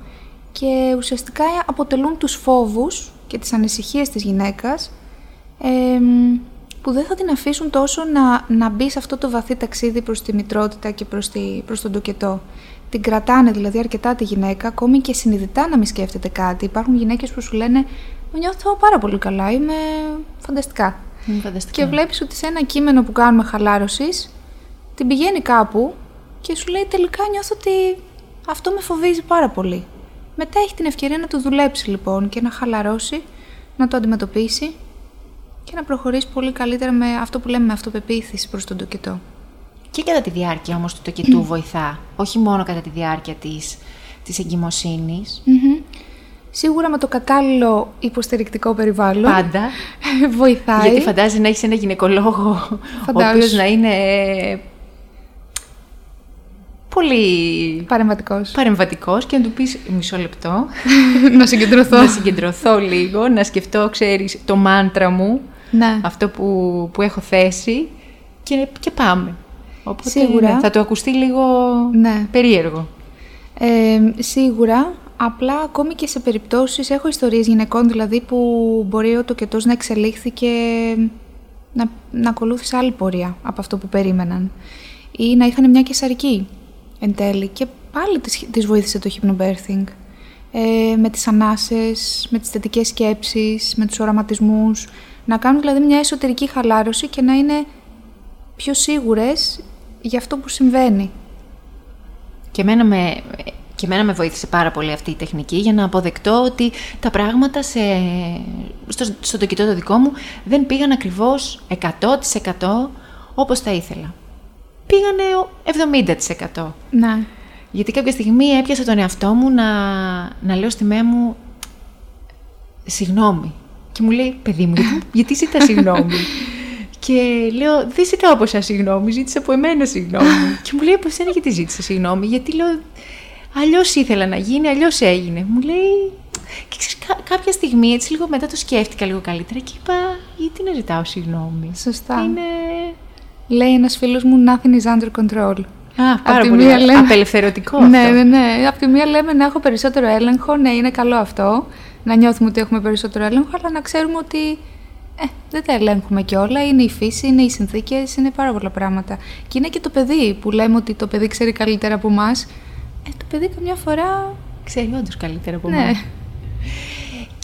και ουσιαστικά αποτελούν τους φόβους και τις ανησυχίες της γυναίκας ε, που δεν θα την αφήσουν τόσο να, να μπει σε αυτό το βαθύ ταξίδι προς τη μητρότητα και προς, τη, προς τον τοκετό. Την κρατάνε δηλαδή αρκετά τη γυναίκα, ακόμη και συνειδητά να μην σκέφτεται κάτι. Υπάρχουν γυναίκες που σου λένε νιώθω πάρα πολύ καλά, είμαι φανταστικά. Και βλέπεις ότι σε ένα κείμενο που κάνουμε χαλάρωσης, την πηγαίνει κάπου και σου λέει τελικά νιώθω ότι αυτό με φοβίζει πάρα πολύ. Μετά έχει την ευκαιρία να το δουλέψει λοιπόν και να χαλαρώσει, να το αντιμετωπίσει και να προχωρήσει πολύ καλύτερα με αυτό που λέμε με αυτοπεποίθηση προς τον τοκετό. Και κατά τη διάρκεια όμως του τοκετού βοηθά, όχι μόνο κατά τη διάρκεια της, της εγκυμοσυνης Σίγουρα με το κατάλληλο υποστηρικτικό περιβάλλον. Πάντα. *laughs* βοηθάει. Γιατί φαντάζει να έχεις ένα γυναικολόγο ο οποίος να είναι πολύ παρεμβατικός. παρεμβατικός και να του πεις μισό λεπτό *laughs* να συγκεντρωθώ να συγκεντρωθώ λίγο, να σκεφτώ, ξέρεις, το μάντρα μου Ναι. αυτό που, που έχω θέσει και, και πάμε. Οπότε, Σίγουρα. ναι, θα το ακουστεί λίγο Ναι. περίεργο. Ε, σίγουρα, απλά ακόμη και σε περιπτώσεις, έχω ιστορίες γυναικών δηλαδή που μπορεί ο τοκετός να εξελίχθηκε, να, να ακολούθησε άλλη πορεία από αυτό που περίμεναν ή να είχαν μια κεσαρική εν τέλει και πάλι τις, τις βοήθησε το hypnobirthing. Ε, με τις ανάσες, με τις θετικές σκέψεις, με τους οραματισμούς, να κάνουν δηλαδή μια εσωτερική χαλάρωση και να είναι πιο σίγουρες για αυτό που συμβαίνει. Και εμένα με, και εμένα με βοήθησε πάρα πολύ αυτή η τεχνική για να αποδεκτώ ότι τα πράγματα σε, στο, στο τοκετό το δικό μου δεν πήγαν ακριβώς 100% όπως τα ήθελα. Πήγανε ο 70%. Ναι. Γιατί κάποια στιγμή έπιασα τον εαυτό μου να, να λέω στη μέα μου συγγνώμη. Και μου λέει, παιδί μου, γιατί, *laughs* γιατί ζητάς συγγνώμη; και λέω, δεν ζητάω από εσάς συγγνώμη, ζήτησα από εμένα συγγνώμη. *laughs* και μου λέει, από εσένα γιατί ζήτησα συγγνώμη, γιατί λέω, αλλιώς ήθελα να γίνει, αλλιώς έγινε. Μου λέει, και ξέρεις, κά- κάποια στιγμή, έτσι λίγο μετά το σκέφτηκα λίγο καλύτερα και είπα, γιατί να ζητάω συγγνώμη; Σωστά. Είναι... Λέει ένας φίλος μου, nothing is under control. Α, Απ' πάρα τη πολύ μία λέμε- απελευθερωτικό αυτό. Ναι, ναι, ναι. Απ' τη μία λέμε να έχω περισσότερο έλεγχο, ναι, είναι καλό αυτό. Να νιώθουμε ότι έχουμε περισσότερο έλεγχο, αλλά να ξέρουμε ότι ε, δεν τα ελέγχουμε κιόλα. Είναι η φύση, είναι οι συνθήκες, είναι πάρα πολλά πράγματα. Και είναι και το παιδί που λέμε ότι το παιδί ξέρει καλύτερα από εμάς. Ε, το παιδί καμιά φορά. Ξέρει όντως καλύτερα από Ναι.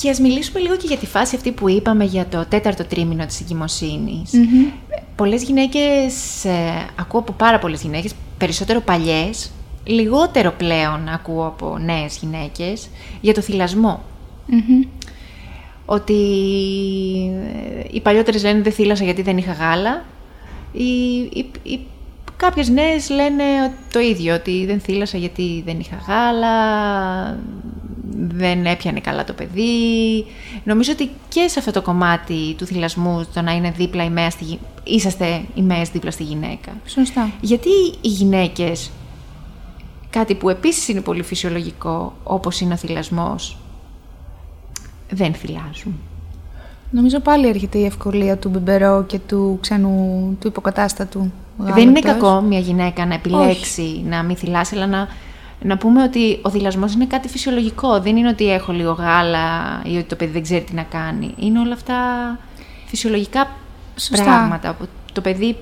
Εμάς. Και ας μιλήσουμε λίγο και για τη φάση αυτή που είπαμε για το τέταρτο τρίμηνο της εγκυμοσύνης. Μμμ. Πολλές γυναίκες, ε, ακούω από πάρα πολλές γυναίκες, περισσότερο παλιές, λιγότερο πλέον ακούω από νέες γυναίκες, για το θυλασμό. Μμμ. Ότι ε, οι παλιότερες λένε δεν θύλασα γιατί δεν είχα γάλα. Οι, οι, οι, κάποιες νέες λένε το ίδιο, ότι δεν θύλασα γιατί δεν είχα γάλα, δεν έπιανε καλά το παιδί. Νομίζω ότι και σε αυτό το κομμάτι του θυλασμού, το να είναι δίπλα η μέα στη, γυ- είσαστε οι μέες δίπλα στη γυναίκα. Σωστά. Γιατί οι γυναίκες, κάτι που επίσης είναι πολύ φυσιολογικό, όπως είναι ο θυλασμός, δεν θυλάζουν. Νομίζω πάλι έρχεται η ευκολία του μπιμπερό και του ξένου, του υποκατάστατου. Δεν είναι γάλατος. κακό μια γυναίκα να επιλέξει να μην θυλάσει, αλλά να, να πούμε ότι ο θυλασμός είναι κάτι φυσιολογικό. Δεν είναι ότι έχω λίγο γάλα ή ότι το παιδί δεν ξέρει τι να κάνει. Είναι όλα αυτά φυσιολογικά Σωστά. πράγματα. που Το παιδί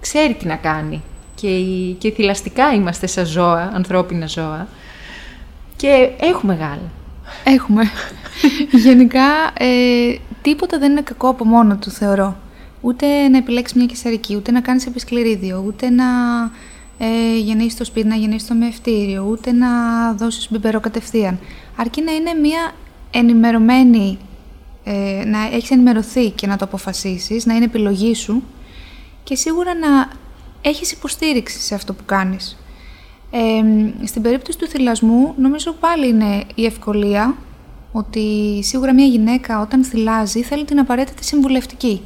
ξέρει τι να κάνει. Και, οι- και θυλαστικά είμαστε σαν ζώα, ανθρώπινα ζώα. Και έχουμε γάλα. Έχουμε. *laughs* Γενικά, ε, τίποτα δεν είναι κακό από μόνο του, θεωρώ. Ούτε να επιλέξεις μια κεσαρική, ούτε να κάνεις επισκληρίδιο, ούτε να ε, γεννήσεις το σπίτι, να γεννήσεις το μευτήριο, ούτε να δώσεις μπιμπερό κατευθείαν. Αρκεί να είναι μια ενημερωμένη, ε, να έχεις ενημερωθεί και να το αποφασίσεις, να είναι επιλογή σου και σίγουρα να έχεις υποστήριξη σε αυτό που κάνεις. Ε, στην περίπτωση του θυλασμού, νομίζω πάλι είναι η ευκολία ότι σίγουρα μια γυναίκα όταν θυλάζει θέλει την απαραίτητη συμβουλευτική.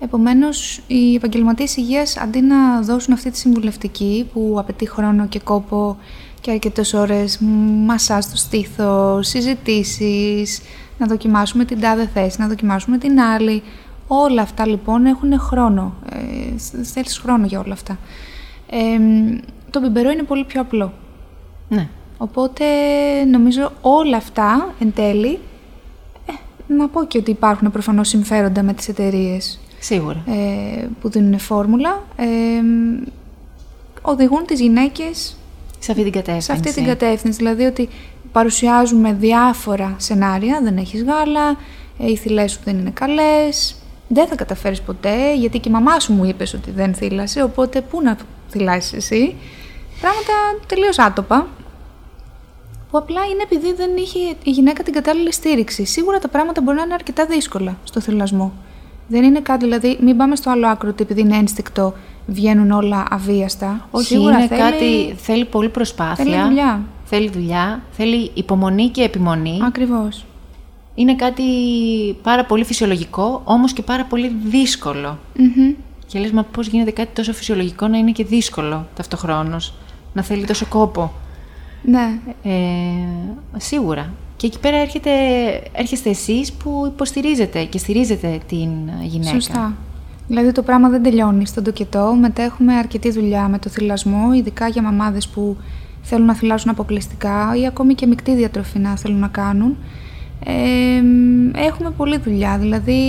Επομένως, οι επαγγελματίες υγείας αντί να δώσουν αυτή τη συμβουλευτική που απαιτεί χρόνο και κόπο και αρκετές ώρες, μασά στο στήθος, συζητήσεις, να δοκιμάσουμε την τάδε θέση, να δοκιμάσουμε την άλλη. Όλα αυτά λοιπόν έχουν χρόνο. Ε, θέλεις χρόνο για όλα αυτά. Ε, το μπιμπερό είναι πολύ πιο απλό. Ναι. Οπότε νομίζω όλα αυτά εν τέλει, ε, να πω και ότι υπάρχουν προφανώς συμφέροντα με τις εταιρείες Σίγουρα. ε, που δίνουν φόρμουλα, ε, οδηγούν τις γυναίκες Σε αυτή την κατεύθυνση. σε αυτή την κατεύθυνση. Δηλαδή ότι παρουσιάζουμε διάφορα σενάρια, δεν έχεις γάλα, ε, οι θυλές σου δεν είναι καλές, δεν θα καταφέρεις ποτέ, γιατί και η μαμά σου μου είπες ότι δεν θύλασε, οπότε πού να θυλάσεις εσύ. Πράγματα τελείως άτοπα, που απλά είναι επειδή δεν είχε η γυναίκα την κατάλληλη στήριξη. Σίγουρα τα πράγματα μπορεί να είναι αρκετά δύσκολα στο θυλασμό. Δεν είναι κάτι, δηλαδή, μην πάμε στο άλλο άκρο ότι επειδή είναι ένστικτο βγαίνουν όλα αβίαστα. Όχι, Σίγουρα είναι θέλει... κάτι, θέλει πολύ προσπάθεια. Θέλει δουλειά. Θέλει δουλειά, θέλει υπομονή και επιμονή. Ακριβώς. Είναι κάτι πάρα πολύ φυσιολογικό, όμως και πάρα πολύ δύσκολο. Μμμ. Και λες, μα πώς γίνεται κάτι τόσο φυσιολογικό να είναι και δύσκολο ταυτοχρόνως, να θέλει τόσο κόπο. Ναι, Ε, σίγουρα. Και Και εκεί πέρα έρχεται, έρχεστε εσείς που υποστηρίζετε και στηρίζετε την γυναίκα. Σωστά. Δηλαδή το πράγμα δεν τελειώνει στον τοκετό. Μετά έχουμε αρκετή δουλειά με το θυλασμό, ειδικά για μαμάδες που θέλουν να θυλάσουν αποκλειστικά ή ακόμη και μεικτή διατροφή να θέλουν να κάνουν. Ε, έχουμε πολλή δουλειά, δηλαδή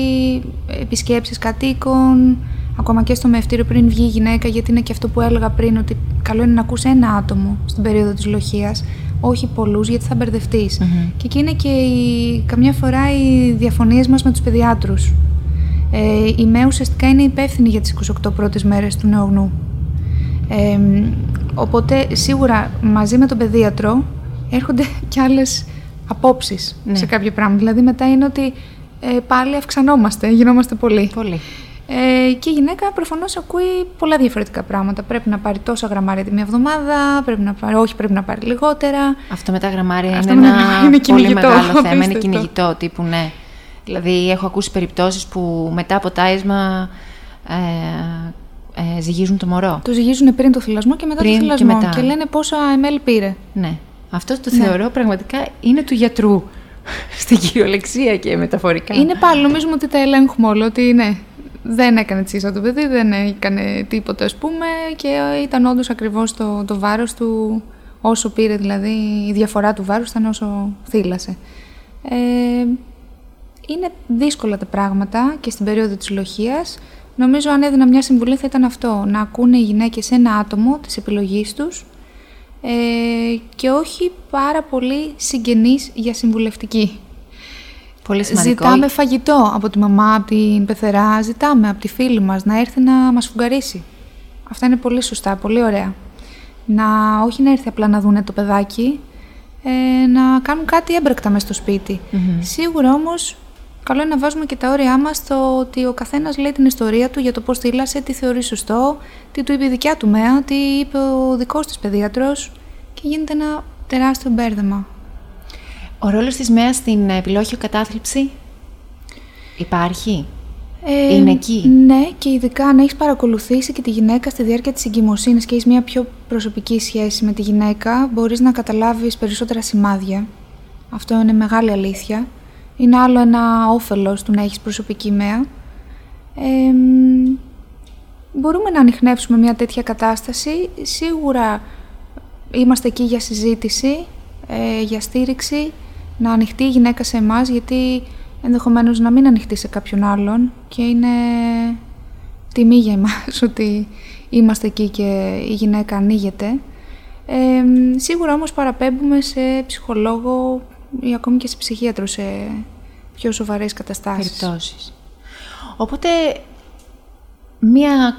επισκέψεις κατοίκων, ακόμα και στο μευτήριο πριν βγει η γυναίκα, γιατί είναι και αυτό που έλεγα πριν, ότι καλό είναι να ακούσει ένα άτομο στην περίοδο της λοχείας, όχι πολλούς, γιατί θα μπερδευτείς. Και εκεί είναι και η, καμιά φορά οι διαφωνίες μας με τους παιδιάτρους. Ε, η ΜΕ ουσιαστικά είναι υπεύθυνη για τις 28 πρώτες μέρες του νεογνού. Ε, οπότε σίγουρα μαζί με τον παιδίατρο έρχονται *laughs* και άλλες απόψεις Ναι. σε κάποια πράγματα. Δηλαδή μετά είναι ότι ε, πάλι αυξανόμαστε, γινόμαστε πολλοί. Πολύ. Ε, και η γυναίκα προφανώς ακούει πολλά διαφορετικά πράγματα. Πρέπει να πάρει τόσα γραμμάρια τη μία εβδομάδα, πρέπει να πάρει, όχι πρέπει να πάρει λιγότερα. Αυτό με τα γραμμάρια Αυτό είναι με τα ένα γραμμάρια είναι πολύ κυνηγητό, μεγάλο θέμα. Είναι απίστευτο. κυνηγητό τύπου, ναι. Δηλαδή, έχω ακούσει περιπτώσεις που μετά από τάισμα ε, ε, ζυγίζουν το μωρό. Το ζυγίζουν πριν το θυλασμό και μετά Πριν το και θυλασμό. μετά. λένε πόσα ml πήρε. Ναι. Αυτό το Ναι. θεωρώ πραγματικά είναι του γιατρού. *laughs* Στην κυριολεξία και μεταφορικά. Είναι πάλι, νομίζουμε ότι τα ελέγχουμε όλα, ότι ναι, δεν έκανε τσίσα το παιδί, δεν έκανε τίποτα ας πούμε και ήταν όντως ακριβώς το, το βάρος του, όσο πήρε δηλαδή, η διαφορά του βάρους ήταν όσο θύλασε. Ε, είναι δύσκολα τα πράγματα και στην περίοδο της λοχείας. Νομίζω αν έδινα μια συμβουλή θα ήταν αυτό, να ακούνε οι γυναίκες ένα άτομο της επιλογής τους ε, και όχι πάρα πολύ συγγενείς για συμβουλευτική. Πολύ σημαντικό. Ζητάμε φαγητό από τη μαμά, από την πεθερά, ζητάμε από τη φίλη μας να έρθει να μας φουγγαρίσει. Αυτά είναι πολύ σωστά, πολύ ωραία. Να, όχι να έρθει απλά να δούνε το παιδάκι, ε, να κάνουν κάτι έμπρακτα μέσα στο σπιτι Σίγουρα όμως, καλό είναι να βάζουμε και τα όρια μας στο ότι ο καθένας λέει την ιστορία του για το πώς θύλασε, τι θεωρεί σωστό, τι του είπε η δικιά του μέα, τι είπε ο δικός της παιδίατρος και γίνεται ένα τεράστιο μπέρδεμα. Ο ρόλος της ΜΕΑ στην επιλόχιο κατάθλιψη υπάρχει; Ε, Είναι εκεί; Ναι, και ειδικά αν έχεις παρακολουθήσει και τη γυναίκα στη διάρκεια της εγκυμοσύνης και έχεις μια πιο προσωπική σχέση με τη γυναίκα, μπορείς να καταλάβεις περισσότερα σημάδια. Αυτό είναι μεγάλη αλήθεια. Είναι άλλο ένα όφελος του να έχεις προσωπική μέα. Ε, μ, μπορούμε να ανοιχνεύσουμε μια τέτοια κατάσταση. Σίγουρα είμαστε εκεί για συζήτηση, ε, για στήριξη, να ανοιχτεί η γυναίκα σε εμάς, γιατί ενδεχομένως να μην ανοιχτεί σε κάποιον άλλον και είναι τιμή για εμάς *laughs* ότι είμαστε εκεί και η γυναίκα ανοίγεται. Ε, σίγουρα όμως παραπέμπουμε σε ψυχολόγο ή ακόμη και σε ψυχίατρο σε πιο σοβαρές καταστάσεις. περιπτώσεις. Οπότε, μία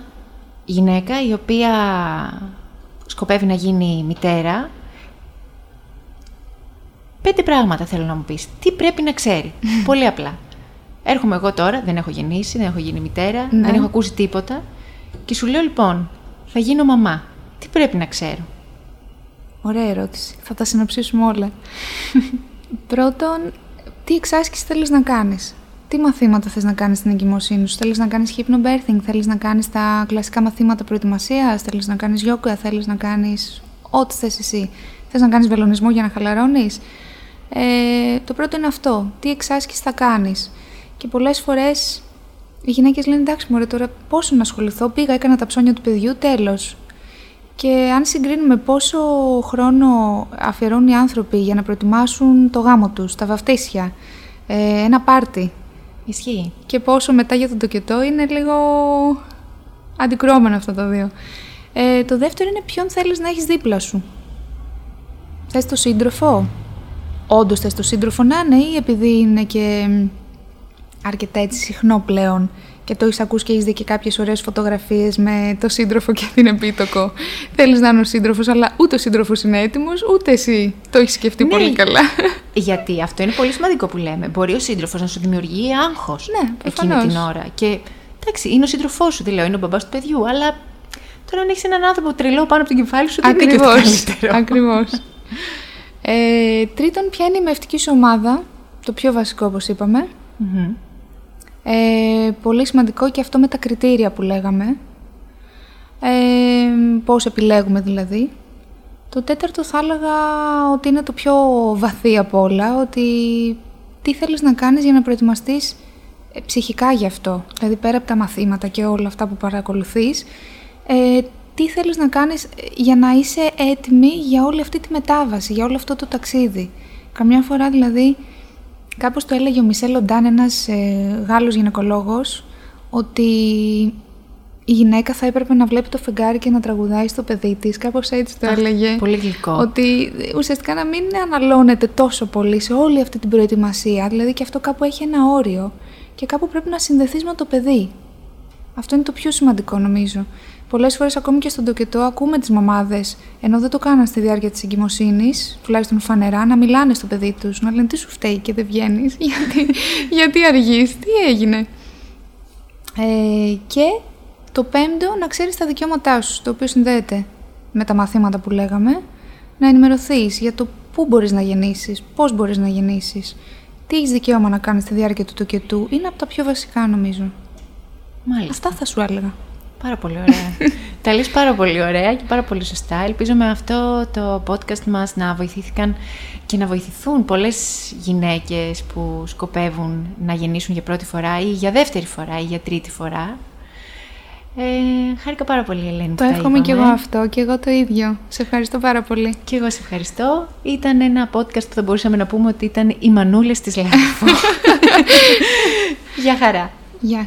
γυναίκα η οποία σκοπεύει να γίνει μητέρα, πέντε πράγματα θέλω να μου πεις. Τι πρέπει να ξέρει. Πολύ απλά. Έρχομαι εγώ τώρα, δεν έχω γεννήσει, δεν έχω γίνει μητέρα, Ναι. δεν έχω ακούσει τίποτα και σου λέω λοιπόν, θα γίνω μαμά. Τι πρέπει να ξέρω; Ωραία ερώτηση. Θα τα συνοψίσουμε όλα. *laughs* Πρώτον, τι εξάσκηση θέλεις να κάνεις; Τι μαθήματα θες να κάνεις στην εγκυμοσύνη σου; Θέλεις να κάνεις hypnobirthing, θέλεις να κάνεις τα κλασικά μαθήματα προετοιμασίας, θέλεις να κάνεις yoga, θέλεις να κάνεις ό,τι θες εσύ. Θες να κάνεις βελονισμό για να χαλαρώνεις; Ε, το πρώτο είναι αυτό. Τι εξάσκηση θα κάνεις. Και πολλές φορές οι γυναίκες λένε εντάξει μωρέ τώρα πόσο να ασχοληθώ, πήγα, έκανα τα ψώνια του παιδιού, τέλος. Και αν συγκρίνουμε πόσο χρόνο αφιερώνουν οι άνθρωποι για να προετοιμάσουν το γάμο τους, τα βαφτίσια, ε, ένα πάρτι Ισχύει. και πόσο μετά για τον τοκετό είναι λίγο αντικρώμενα αυτά τα δύο. Ε, το δεύτερο είναι ποιον θέλεις να έχεις δίπλα σου. Θες το σύντροφο; Όντως θες το σύντροφο να είναι ή επειδή είναι και μ, αρκετά έτσι συχνό πλέον και το έχεις ακούσει και έχεις δει και κάποιες ωραίες φωτογραφίες με το σύντροφο και την επίτοκο. Θέλεις να είναι ο σύντροφος, αλλά ούτε ο σύντροφος είναι έτοιμος, ούτε εσύ το έχεις σκεφτεί Ναι. πολύ καλά. *laughs* Γιατί αυτό είναι πολύ σημαντικό που λέμε. Μπορεί ο σύντροφος να σου δημιουργεί άγχος Ναι, εκείνη προφανώς. την ώρα. Και εντάξει, είναι ο σύντροφός σου, δηλαδή, είναι ο μπαμπάς του παιδιού, αλλά τώρα αν έχεις έναν άνθρωπο τρελό πάνω από το κεφάλι σου, δεν είναι και το Ακριβώς. καλύτερο. Ακριβώς. *laughs* Ε, τρίτον, ποια είναι η μευτική σου ομάδα, το πιο βασικό όπως είπαμε. Μμμ. Ε, πολύ σημαντικό και αυτό με τα κριτήρια που λέγαμε. Ε, πώς επιλέγουμε δηλαδή. Το τέταρτο θα έλεγα ότι είναι το πιο βαθύ από όλα, ότι τι θέλεις να κάνεις για να προετοιμαστείς ε, ψυχικά γι' αυτό. Δηλαδή πέρα από τα μαθήματα και όλα αυτά που παρακολουθείς, ε, τι θέλεις να κάνεις ε, για να είσαι έτοιμη για όλη αυτή τη μετάβαση, για όλο αυτό το ταξίδι; Καμιά φορά δηλαδή, κάπως το έλεγε ο Μισελ Λοντάν, ένας ε, Γάλλος γυναικολόγος, ότι η γυναίκα θα έπρεπε να βλέπει το φεγγάρι και να τραγουδάει στο παιδί της. Κάπως έτσι το έλεγε. Πολύ γλυκό. Ότι ουσιαστικά να μην αναλώνεται τόσο πολύ σε όλη αυτή την προετοιμασία. Δηλαδή και αυτό κάπου έχει ένα όριο και κάπου πρέπει να συνδεθείς με το παιδί. Αυτό είναι το πιο σημαντικό νομίζω. Πολλές φορές, ακόμη και στον τοκετό, ακούμε τις μαμάδες, ενώ δεν το κάναν στη διάρκεια της εγκυμοσύνης, τουλάχιστον φανερά, να μιλάνε στο παιδί τους, να λένε τι σου φταίει και δεν βγαίνεις, *laughs* γιατί, γιατί αργείς, τι έγινε. Ε, και το πέμπτο, να ξέρεις τα δικαιώματά σου, το οποίο συνδέεται με τα μαθήματα που λέγαμε, να ενημερωθείς για το πού μπορείς να γεννήσεις, πώς μπορείς να γεννήσεις, τι έχεις δικαίωμα να κάνεις στη διάρκεια του τοκετού, είναι από τα πιο βασικά νομίζω. Μάλιστα. Αυτά θα σου έλεγα. Πάρα πολύ ωραία. *laughs* τα λες πάρα πολύ ωραία και πάρα πολύ σωστά. Ελπίζω με αυτό το podcast μας να βοηθήθηκαν και να βοηθηθούν πολλές γυναίκες που σκοπεύουν να γεννήσουν για πρώτη φορά ή για δεύτερη φορά ή για τρίτη φορά. Ε, χάρηκα πάρα πολύ, Ελένη. Το εύχομαι και εγώ αυτό και εγώ το ίδιο. Σε ευχαριστώ πάρα πολύ. Και εγώ σε ευχαριστώ. Ήταν ένα podcast που θα μπορούσαμε να πούμε ότι ήταν οι μανούλες της LifO. *laughs* *laughs* Γεια χαρά. Γεια.